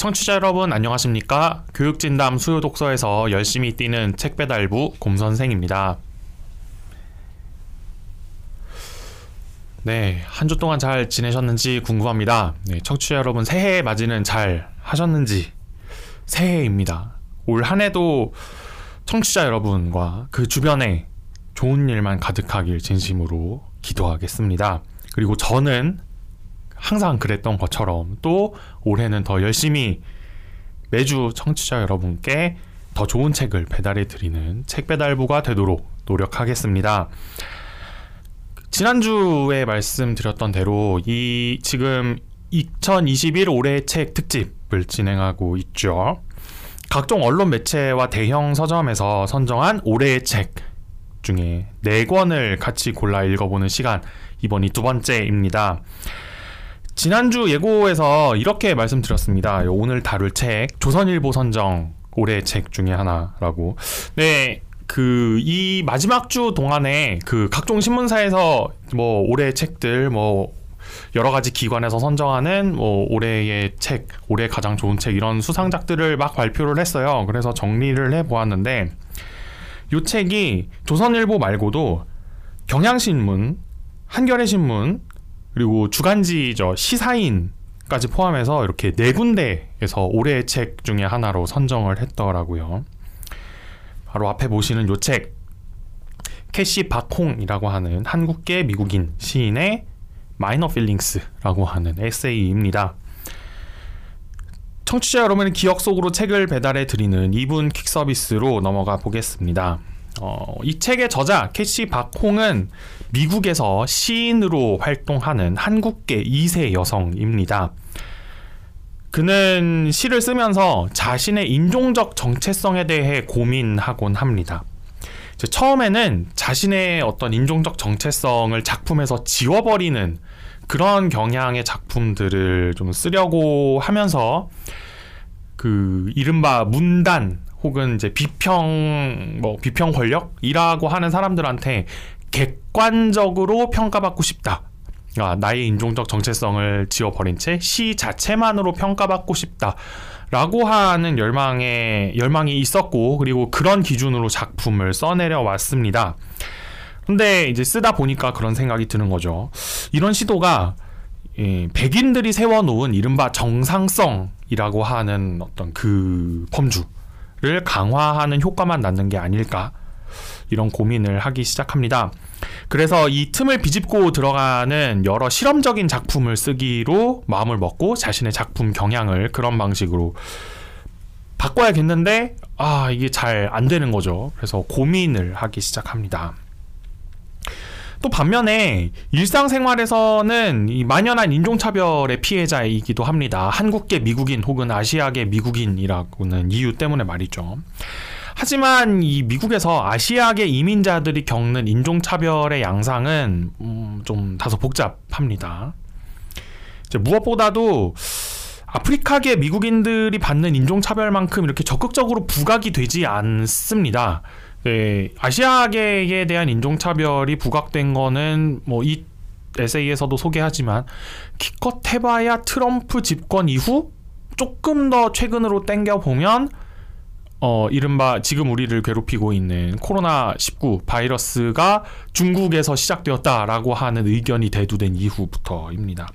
청취자 여러분 안녕하십니까? 교육진담 수요독서에서 열심히 뛰는 책 배달부 곰선생입니다. 네, 한 주 동안 잘 지내셨는지 궁금합니다. 네, 청취자 여러분 새해 맞이는 잘 하셨는지 새해입니다. 올 한 해도 청취자 여러분과 그 주변에 좋은 일만 가득하길 진심으로 기도하겠습니다. 그리고 저는 항상 그랬던 것처럼 또 올해는 더 열심히 매주 청취자 여러분께 더 좋은 책을 배달해 드리는 책 배달부가 되도록 노력하겠습니다. 지난주에 말씀드렸던 대로 이 지금 2021 올해 책 특집을 진행하고 있죠. 각종 언론 매체와 대형 서점에서 선정한 올해의 책 중에 네 권을 같이 골라 읽어보는 시간 이번이 두 번째입니다. 지난주 예고에서 이렇게 말씀드렸습니다. 오늘 다룰 책 조선일보 선정 올해 책 중에 하나라고. 네. 그 이 마지막 주 동안에 그 각종 신문사에서 뭐 올해 책들 뭐 여러 가지 기관에서 선정하는 뭐 올해의 책, 올해 가장 좋은 책 이런 수상작들을 막 발표를 했어요. 그래서 정리를 해 보았는데 이 책이 조선일보 말고도 경향신문, 한겨레 신문, 그리고 주간지죠 시사인까지 포함해서 이렇게 네 군데에서 올해의 책 중에 하나로 선정을 했더라고요. 바로 앞에 보시는 요 책, 캐시 박홍이라고 하는 한국계 미국인 시인의 Minor Feelings라고 하는 에세이입니다. 청취자 여러분의 기억 속으로 책을 배달해 드리는 2분 퀵 서비스로 넘어가 보겠습니다. 어, 이 책의 저자 캐시 박홍은 미국에서 시인으로 활동하는 한국계 2세 여성입니다. 그는 시를 쓰면서 자신의 인종적 정체성에 대해 고민하곤 합니다. 처음에는 자신의 어떤 인종적 정체성을 작품에서 지워버리는 그런 경향의 작품들을 좀 쓰려고 하면서 그 이른바 문단 혹은 이제 비평 뭐 비평 권력이라고 하는 사람들한테 객관적으로 평가받고 싶다. 아, 나의 인종적 정체성을 지워버린 채 시 자체만으로 평가받고 싶다. 라고 하는 열망에, 열망이 있었고, 그리고 그런 기준으로 작품을 써내려 왔습니다. 근데 이제 쓰다 보니까 그런 생각이 드는 거죠. 이런 시도가 예, 백인들이 세워놓은 이른바 정상성이라고 하는 어떤 그 범주 를 강화하는 효과만 낳는 게 아닐까 이런 고민을 하기 시작합니다. 그래서 이 틈을 비집고 들어가는 여러 실험적인 작품을 쓰기로 마음을 먹고 자신의 작품 경향을 그런 방식으로 바꿔야겠는데 아 이게 잘 안 되는 거죠. 그래서 고민을 하기 시작합니다. 또 반면에 일상생활에서는 이 만연한 인종차별의 피해자이기도 합니다. 한국계 미국인 혹은 아시아계 미국인이라고는 이유 때문에 말이죠. 하지만 이 미국에서 아시아계 이민자들이 겪는 인종차별의 양상은 음, 좀 다소 복잡합니다. 무엇보다도 아프리카계 미국인들이 받는 인종차별만큼 이렇게 적극적으로 부각이 되지 않습니다. 네, 아시아계에 대한 인종차별이 부각된 거는 뭐 이 에세이에서도 소개하지만 기껏 해봐야 트럼프 집권 이후 조금 더 최근으로 땡겨 보면 어, 이른바 지금 우리를 괴롭히고 있는 코로나 19 바이러스가 중국에서 시작되었다라고 하는 의견이 대두된 이후부터입니다.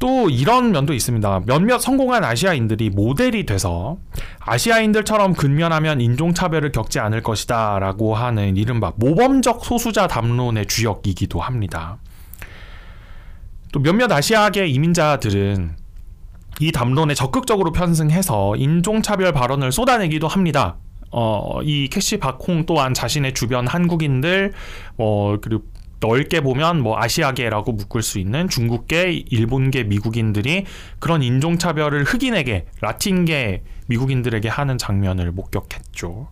또 이런 면도 있습니다. 몇몇 성공한 아시아인들이 모델이 돼서 아시아인들처럼 근면하면 인종차별을 겪지 않을 것이다 라고 하는 이른바 모범적 소수자 담론의 주역이기도 합니다. 또 몇몇 아시아계 이민자들은 이 담론에 적극적으로 편승해서 인종차별 발언을 쏟아내기도 합니다. 어, 이 캐시 박홍 또한 자신의 주변 한국인들, 어, 그리고 넓게 보면 뭐 아시아계라고 묶을 수 있는 중국계, 일본계 미국인들이 그런 인종차별을 흑인에게, 라틴계 미국인들에게 하는 장면을 목격했죠.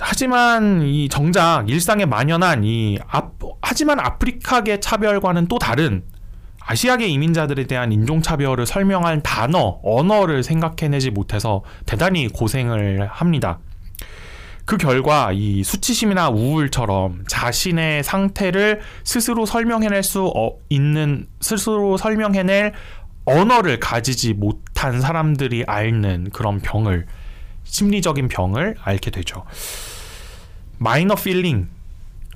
하지만 이 정작 일상에 만연한 이 아, 하지만 아프리카계 차별과는 또 다른 아시아계 이민자들에 대한 인종차별을 설명할 단어, 언어를 생각해내지 못해서 대단히 고생을 합니다. 그 결과 이 수치심이나 우울처럼 자신의 상태를 스스로 설명해낼 수 어, 있는 스스로 설명해낼 언어를 가지지 못한 사람들이 앓는 그런 병을 심리적인 병을 앓게 되죠. minor feeling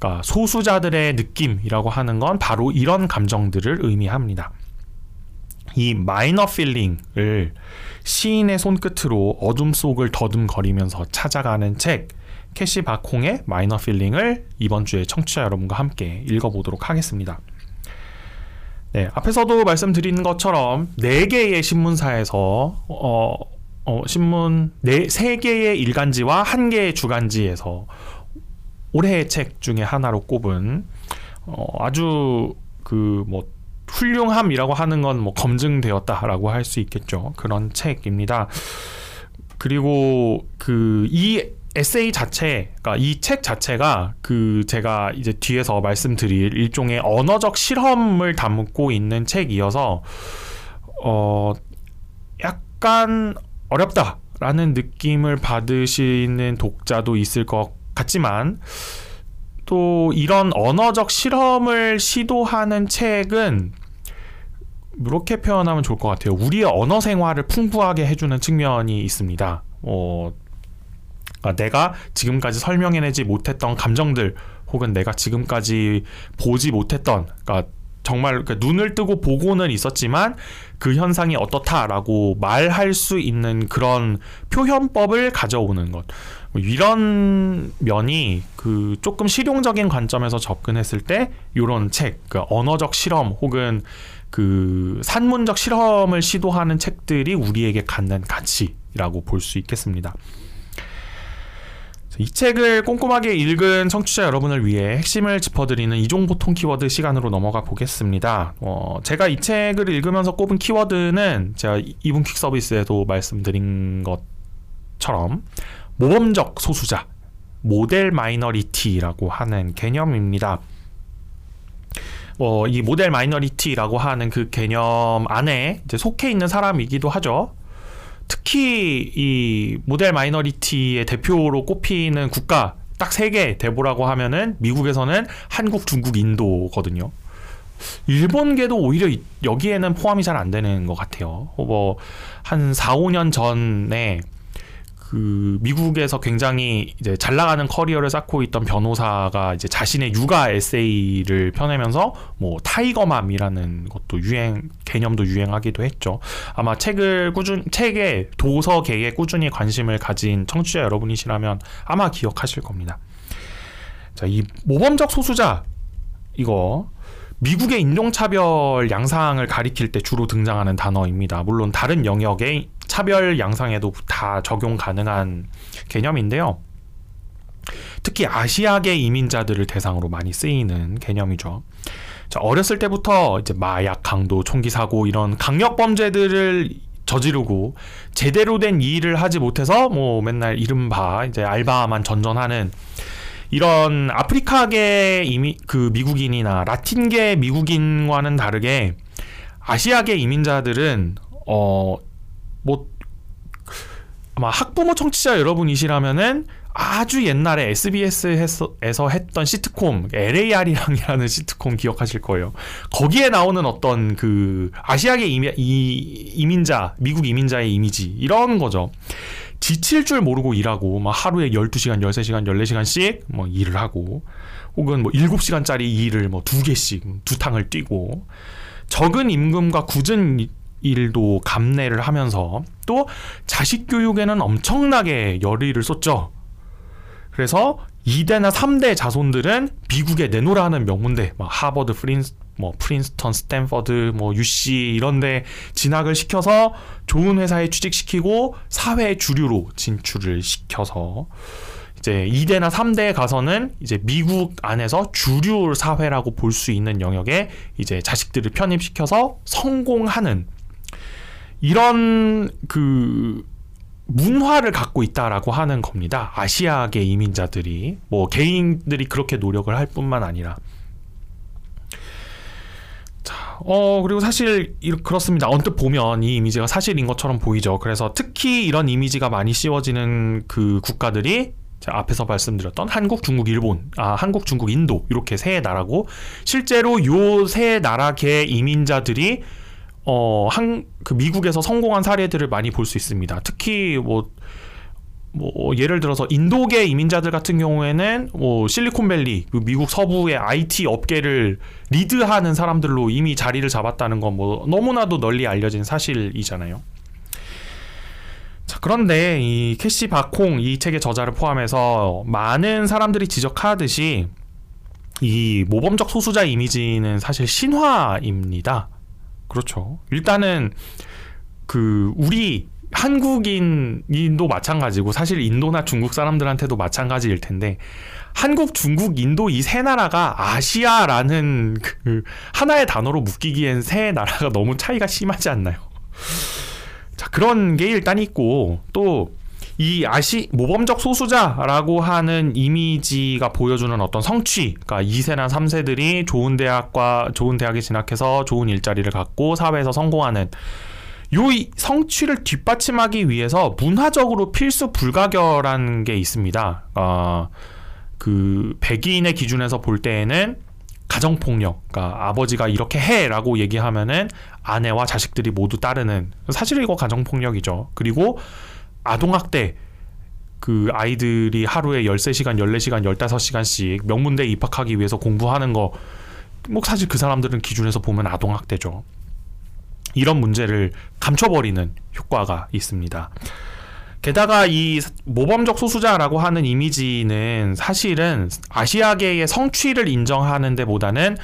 그러니까 소수자들의 느낌이라고 하는 건 바로 이런 감정들을 의미합니다. 이 minor feeling을 시인의 손끝으로 어둠 속을 더듬거리면서 찾아가는 책 캐시 박홍의 Minor Feelings을 이번 주에 청취자 여러분과 함께 읽어보도록 하겠습니다. 네, 앞에서도 말씀드린 것처럼 네 개의 신문사에서 어, 어, 신문 네세 개의 일간지와 한 개의 주간지에서 올해의 책 중에 하나로 꼽은 어, 아주 그 뭐 훌륭함이라고 하는 건 뭐 검증되었다라고 할 수 있겠죠. 그런 책입니다. 그리고 그 이 에세이 자체, 그러니까 이 책 자체가 그 제가 이제 뒤에서 말씀드릴 일종의 언어적 실험을 담고 있는 책이어서 어 약간 어렵다라는 느낌을 받으시는 독자도 있을 것 같지만 또 이런 언어적 실험을 시도하는 책은 이렇게 표현하면 좋을 것 같아요. 우리의 언어 생활을 풍부하게 해주는 측면이 있습니다. 어, 그러니까 내가 지금까지 설명해내지 못했던 감정들 혹은 내가 지금까지 보지 못했던 그러니까 정말 그러니까 눈을 뜨고 보고는 있었지만 그 현상이 어떻다라고 말할 수 있는 그런 표현법을 가져오는 것뭐 이런 면이 그 조금 실용적인 관점에서 접근했을 때 이런 책, 그 언어적 실험 혹은 그 산문적 실험을 시도하는 책들이 우리에게 갖는 가치라고 볼 수 있겠습니다. 이 책을 꼼꼼하게 읽은 청취자 여러분을 위해 핵심을 짚어드리는 이종보통 키워드 시간으로 넘어가 보겠습니다. 어, 제가 이 책을 읽으면서 꼽은 키워드는 제가 이분 퀵 서비스에도 말씀드린 것처럼 모범적 소수자, model minority라고 하는 개념입니다. 어, 이 model minority라고 하는 그 개념 안에 속해 있는 사람이기도 하죠. 특히 이 model minority의 대표로 꼽히는 국가 딱 세 개 대보라고 하면은 미국에서는 한국, 중국, 인도거든요. 일본계도 오히려 여기에는 포함이 잘 안 되는 것 같아요. 뭐 한 4, 5년 전에 그 미국에서 굉장히 이제 잘 나가는 커리어를 쌓고 있던 변호사가 이제 자신의 육아 에세이를 펴내면서 뭐 tiger mom이라는 것도 유행 개념도 유행하기도 했죠. 아마 책을 꾸준 책에 도서계에 꾸준히 관심을 가진 청취자 여러분이시라면 아마 기억하실 겁니다. 자, 이 모범적 소수자 이거 미국의 인종차별 양상을 가리킬 때 주로 등장하는 단어입니다. 물론 다른 영역의 차별 양상에도 다 적용 가능한 개념인데요. 특히 아시아계 이민자들을 대상으로 많이 쓰이는 개념이죠. 자, 어렸을 때부터 이제 마약, 강도, 총기 사고 이런 강력 범죄들을 저지르고 제대로 된 일을 하지 못해서 뭐 맨날 이른바 이제 알바만 전전하는 이런 아프리카계 이미 그 미국인이나 라틴계 미국인과는 다르게 아시아계 이민자들은 어 뭐 아마 학부모 청취자 여러분이시라면은 아주 옛날에 SBS에서 했던 시트콤 LAR이랑이라는 시트콤 기억하실 거예요. 거기에 나오는 어떤 그 아시아계 이미, 이민자, 미국 이민자의 이미지 이런 거죠. 지칠 줄 모르고 일하고 막 하루에 12시간, 13시간, 14시간씩 뭐 일을 하고 혹은 뭐 7시간짜리 일을 뭐 두 개씩 두 탕을 뛰고 적은 임금과 굳은 일도 감내를 하면서 또 자식 교육에는 엄청나게 열의를 쏟죠. 그래서 2대나 3대 자손들은 미국에 내놓으라 하는 명문대, 막 하버드, 프린스, 뭐 프린스턴, 스탠퍼드, 뭐 UC 이런데 진학을 시켜서 좋은 회사에 취직시키고 사회 주류로 진출을 시켜서 이제 2대나 3대에 가서는 이제 미국 안에서 주류 사회라고 볼 수 있는 영역에 이제 자식들을 편입시켜서 성공하는 이런 그 문화를 갖고 있다라고 하는 겁니다. 아시아계 이민자들이 뭐 개인들이 그렇게 노력을 할 뿐만 아니라 자, 어 그리고 사실 그렇습니다. 언뜻 보면 이 이미지가 사실인 것처럼 보이죠. 그래서 특히 이런 이미지가 많이 씌워지는 그 국가들이 앞에서 말씀드렸던 한국, 중국, 일본, 아 한국, 중국, 인도 이렇게 세 나라고 실제로 요 세 나라계 이민자들이 어, 한, 그 미국에서 성공한 사례들을 많이 볼 수 있습니다. 특히 뭐, 뭐, 예를 들어서 인도계 이민자들 같은 경우에는 뭐, 실리콘밸리, 그 미국 서부의 IT 업계를 리드하는 사람들로 이미 자리를 잡았다는 건 뭐, 너무나도 널리 알려진 사실이잖아요. 자, 그런데 이 캐시 박홍 이 책의 저자를 포함해서 많은 사람들이 지적하듯이 이 모범적 소수자 이미지는 사실 신화입니다. 그렇죠. 일단은 그 우리 한국인도 마찬가지고 사실 인도나 중국 사람들한테도 마찬가지일 텐데 한국, 중국, 인도 이 세 나라가 아시아라는 그 하나의 단어로 묶이기엔 세 나라가 너무 차이가 심하지 않나요? 자, 그런 게 일단 있고 또 이 아시 모범적 소수자라고 하는 이미지가 보여주는 어떤 성취, 그러니까 2세나 3세들이 좋은 대학과 좋은 대학에 진학해서 좋은 일자리를 갖고 사회에서 성공하는 요 성취를 뒷받침하기 위해서 문화적으로 필수 불가결한 게 있습니다. 어, 그 백인의 기준에서 볼 때에는 가정폭력, 그러니까 아버지가 이렇게 해라고 얘기하면은 아내와 자식들이 모두 따르는 사실 이거 가정폭력이죠. 그리고 아동학대 그 아이들이 하루에 13시간, 14시간, 15시간씩 명문대에 입학하기 위해서 공부하는 거, 뭐 사실 그 사람들은 기준에서 보면 아동학대죠. 이런 문제를 감춰버리는 효과가 있습니다. 게다가 이 모범적 소수자라고 하는 이미지는 사실은 아시아계의 성취를 인정하는 데보다는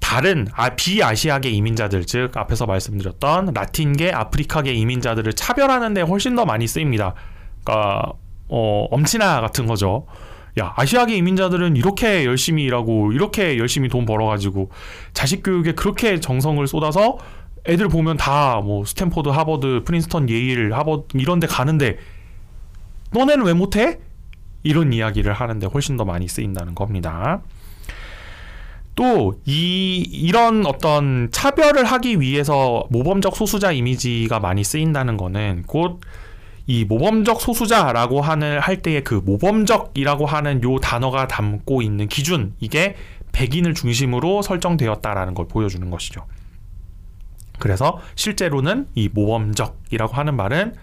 다른 아, 비아시아계 이민자들 즉 앞에서 말씀드렸던 라틴계 아프리카계 이민자들을 차별하는 데 훨씬 더 많이 쓰입니다. 그러니까 어, 엄친아 같은 거죠. 야 아시아계 이민자들은 이렇게 열심히 일하고 이렇게 열심히 돈 벌어가지고 자식 교육에 그렇게 정성을 쏟아서 애들 보면 다 뭐 스탠포드 하버드 프린스턴 예일 하버드 이런 데 가는데 너네는 왜 못해? 이런 이야기를 하는데 훨씬 더 많이 쓰인다는 겁니다. 또, 이, 이런 어떤 차별을 하기 위해서 모범적 소수자 이미지가 많이 쓰인다는 거는 곧 이 모범적 소수자라고 하는 할 때의 그 모범적이라고 하는 요 단어가 담고 있는 기준, 이게 백인을 중심으로 설정되었다라는 걸 보여주는 것이죠. 그래서 실제로는 이 모범적이라고 하는 말은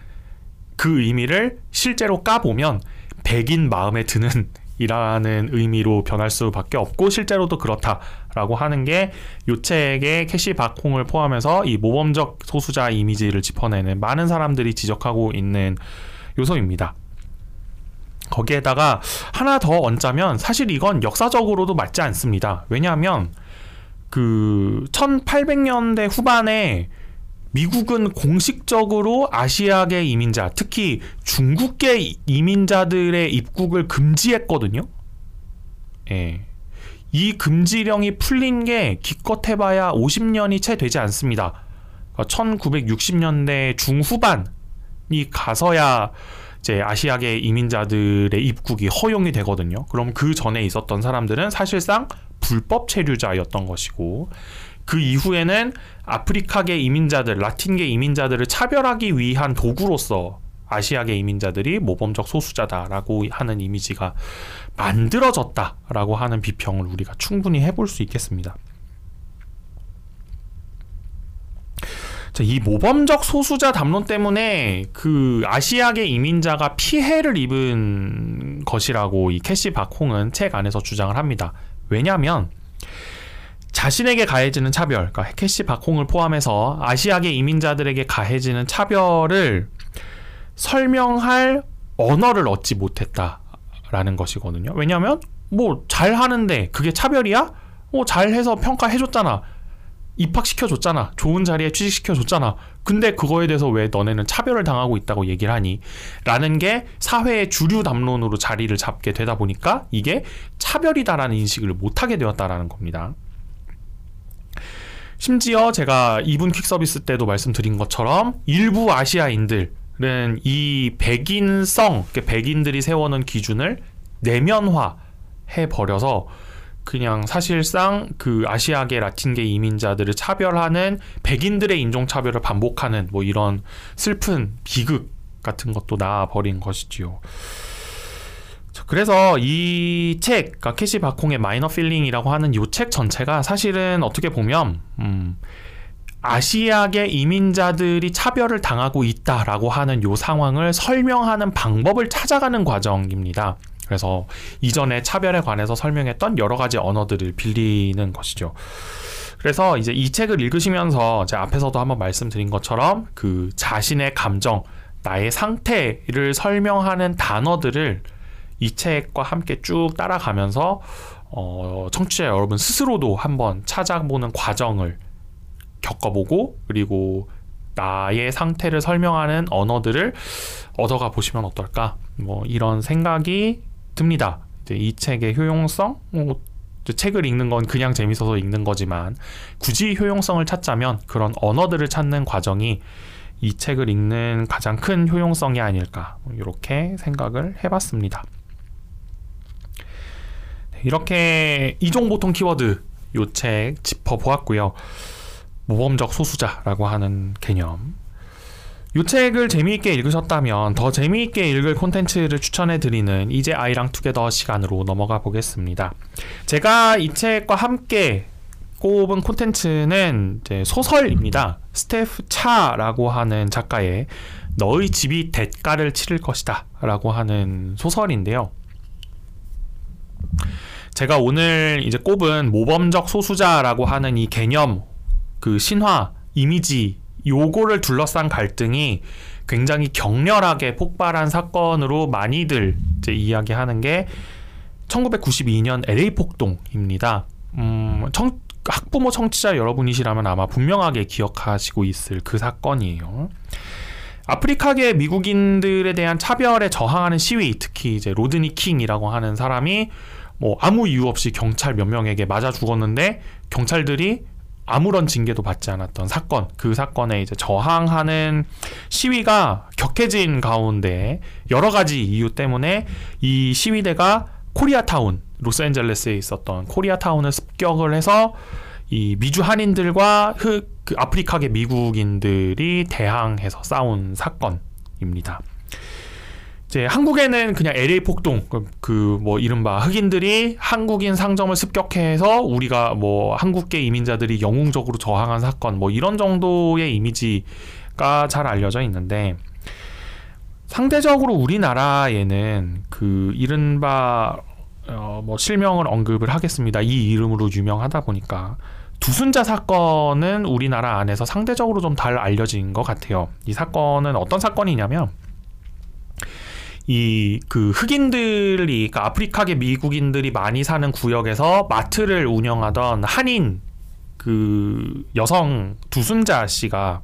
그 의미를 실제로 까보면 백인 마음에 드는 이라는 의미로 변할 수밖에 없고 실제로도 그렇다라고 하는 게 요 책의 캐시 박홍을 포함해서 이 모범적 소수자 이미지를 짚어내는 많은 사람들이 지적하고 있는 요소입니다. 거기에다가 하나 더 얹자면 사실 이건 역사적으로도 맞지 않습니다. 왜냐하면 그 1800년대 후반에 미국은 공식적으로 아시아계 이민자, 특히 중국계 이민자들의 입국을 금지했거든요. 예. 이 금지령이 풀린 게 기껏 해봐야 50년이 채 되지 않습니다. 1960년대 그러니까 중후반이 가서야 이제 아시아계 이민자들의 입국이 허용이 되거든요. 그럼 그 전에 있었던 사람들은 사실상 불법 체류자였던 것이고 그 이후에는 아프리카계 이민자들, 라틴계 이민자들을 차별하기 위한 도구로서 아시아계 이민자들이 모범적 소수자다라고 하는 이미지가 만들어졌다라고 하는 비평을 우리가 충분히 해볼 수 있겠습니다. 자, 이 모범적 소수자 담론 때문에 그 아시아계 이민자가 피해를 입은 것이라고 이 캐시 박홍은 책 안에서 주장을 합니다. 왜냐하면 자신에게 가해지는 차별, 그러니까 캐시 박홍을 포함해서 아시아계 이민자들에게 가해지는 차별을 설명할 언어를 얻지 못했다라는 것이거든요. 왜냐하면 뭐 잘하는데 그게 차별이야? 뭐 잘해서 평가해줬잖아. 입학시켜줬잖아. 좋은 자리에 취직시켜줬잖아. 근데 그거에 대해서 왜 너네는 차별을 당하고 있다고 얘기를 하니? 라는 게 사회의 주류 담론으로 자리를 잡게 되다 보니까 이게 차별이다라는 인식을 못하게 되었다라는 겁니다. 심지어 제가 이분 퀵 서비스 때도 말씀드린 것처럼 일부 아시아인들은 이 백인성, 백인들이 세워놓은 기준을 내면화 해버려서 그냥 사실상 그 아시아계 라틴계 이민자들을 차별하는 백인들의 인종차별을 반복하는 뭐 이런 슬픈 비극 같은 것도 나와버린 것이지요. 그래서 이 책, 캐시 박홍의 Minor Feeling이라고 하는 이 책 전체가 사실은 어떻게 보면 음, 아시아계 이민자들이 차별을 당하고 있다라고 하는 요 상황을 설명하는 방법을 찾아가는 과정입니다. 그래서 이전에 차별에 관해서 설명했던 여러 가지 언어들을 빌리는 것이죠. 그래서 이제 이 책을 읽으시면서 제 앞에서도 한번 말씀드린 것처럼 그 자신의 감정, 나의 상태를 설명하는 단어들을 이 책과 함께 쭉 따라가면서 어, 청취자 여러분 스스로도 한번 찾아보는 과정을 겪어보고 그리고 나의 상태를 설명하는 언어들을 얻어가 보시면 어떨까 뭐 이런 생각이 듭니다. 이 책의 효용성 뭐 책을 읽는 건 그냥 재밌어서 읽는 거지만 굳이 효용성을 찾자면 그런 언어들을 찾는 과정이 이 책을 읽는 가장 큰 효용성이 아닐까 이렇게 생각을 해봤습니다. 이렇게 이종보통 키워드 요책 짚어보았고요. 모범적 소수자라고 하는 개념. 이 책을 재미있게 읽으셨다면 더 재미있게 읽을 콘텐츠를 추천해 드리는 이제 아이랑 together 시간으로 넘어가 보겠습니다. 제가 이 책과 함께 꼽은 콘텐츠는 소설입니다. 스테프 차라고 하는 작가의 너희 집이 대가를 치를 것이다 라고 하는 소설인데요. 제가 오늘 이제 꼽은 모범적 소수자라고 하는 이 개념, 그 신화, 이미지, 요거를 둘러싼 갈등이 굉장히 격렬하게 폭발한 사건으로 많이들 이제 이야기하는 게 1992년 LA 폭동입니다. 음, 청, 학부모 청취자 여러분이시라면 아마 분명하게 기억하시고 있을 그 사건이에요. 아프리카계 미국인들에 대한 차별에 저항하는 시위, 특히 이제 로드니 킹이라고 하는 사람이 뭐 아무 이유 없이 경찰 몇 명에게 맞아 죽었는데 경찰들이 아무런 징계도 받지 않았던 사건, 그 사건에 이제 저항하는 시위가 격해진 가운데 여러 가지 이유 때문에 이 시위대가 코리아타운, 로스앤젤레스에 있었던 코리아타운을 습격을 해서 이 미주 한인들과 흑, 그 아프리카계 미국인들이 대항해서 싸운 사건입니다. 이제 한국에는 그냥 LA 폭동 그 뭐 이른바 흑인들이 한국인 상점을 습격해서 우리가 뭐 한국계 이민자들이 영웅적으로 저항한 사건 뭐 이런 정도의 이미지가 잘 알려져 있는데 상대적으로 우리나라에는 그 이른바 어 뭐 실명을 언급을 하겠습니다. 이 이름으로 유명하다 보니까 두순자 사건은 우리나라 안에서 상대적으로 좀 잘 알려진 것 같아요. 이 사건은 어떤 사건이냐면 이 그 흑인들이 그러니까 아프리카계 미국인들이 많이 사는 구역에서 마트를 운영하던 한인 그 여성 두순자 씨가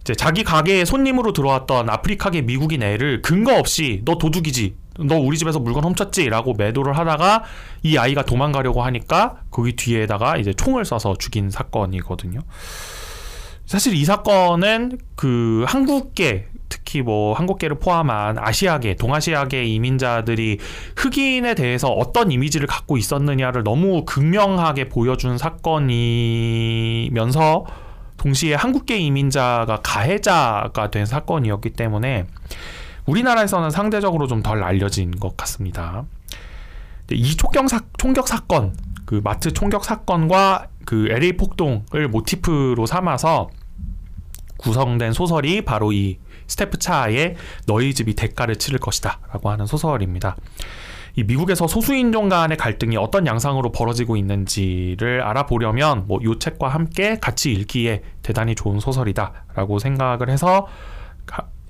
이제 자기 가게에 손님으로 들어왔던 아프리카계 미국인 애를 근거 없이 너 도둑이지 너 우리 집에서 물건 훔쳤지라고 매도를 하다가 이 아이가 도망가려고 하니까 거기 뒤에다가 이제 총을 쏴서 죽인 사건이거든요. 사실 이 사건은 그 한국계 특히 뭐 한국계를 포함한 아시아계, 동아시아계 이민자들이 흑인에 대해서 어떤 이미지를 갖고 있었느냐를 너무 극명하게 보여준 사건이면서 동시에 한국계 이민자가 가해자가 된 사건이었기 때문에 우리나라에서는 상대적으로 좀 덜 알려진 것 같습니다. 이 총격, 사, 총격 사건, 그 마트 총격 사건과 그 LA 폭동을 모티프로 삼아서 구성된 소설이 바로 이 스테프 차의 너희 집이 대가를 치를 것이다 라고 하는 소설입니다. 이 미국에서 소수인종 간의 갈등이 어떤 양상으로 벌어지고 있는지를 알아보려면 뭐 이 책과 함께 같이 읽기에 대단히 좋은 소설이다라고 생각을 해서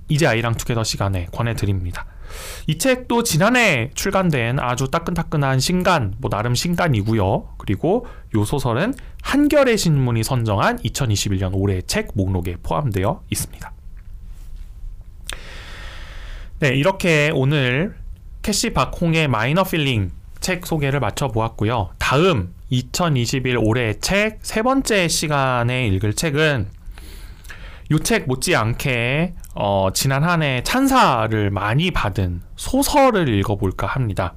이제 아이랑 together 시간에 권해드립니다. 이 책도 지난해 출간된 아주 따끈따끈한 신간, 뭐 나름 신간이고요. 그리고 요 소설은 한겨레 신문이 선정한 2021년 올해 책 목록에 포함되어 있습니다. 네, 이렇게 오늘 캐시 박홍의 Minor Feeling 책 소개를 마쳐 보았고요. 다음 2021 올해 책 세 번째 시간에 읽을 책은 이 책 못지않게 어, 지난 한 해 찬사를 많이 받은 소설을 읽어볼까 합니다.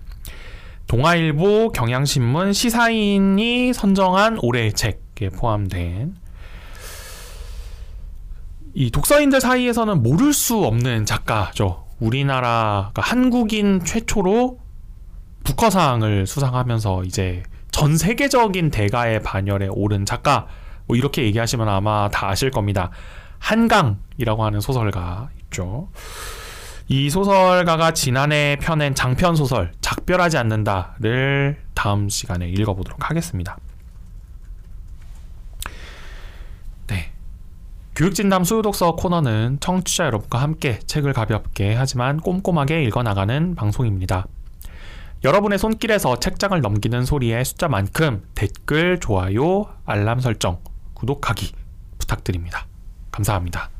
동아일보, 경향신문, 시사인이 선정한 올해의 책에 포함된 이 독서인들 사이에서는 모를 수 없는 작가죠. 우리나라 가 한국인 최초로 부커상을 수상하면서 이제 전 세계적인 대가의 반열에 오른 작가 뭐 이렇게 얘기하시면 아마 다 아실 겁니다. 한강이라고 하는 소설가 있죠. 이 소설가가 지난해 펴낸 장편 소설 작별하지 않는다를 다음 시간에 읽어보도록 하겠습니다. 네. 교육진담 수요독서 코너는 청취자 여러분과 함께 책을 가볍게 하지만 꼼꼼하게 읽어나가는 방송입니다. 여러분의 손길에서 책장을 넘기는 소리의 숫자만큼 댓글, 좋아요, 알람 설정, 구독하기 부탁드립니다. 감사합니다.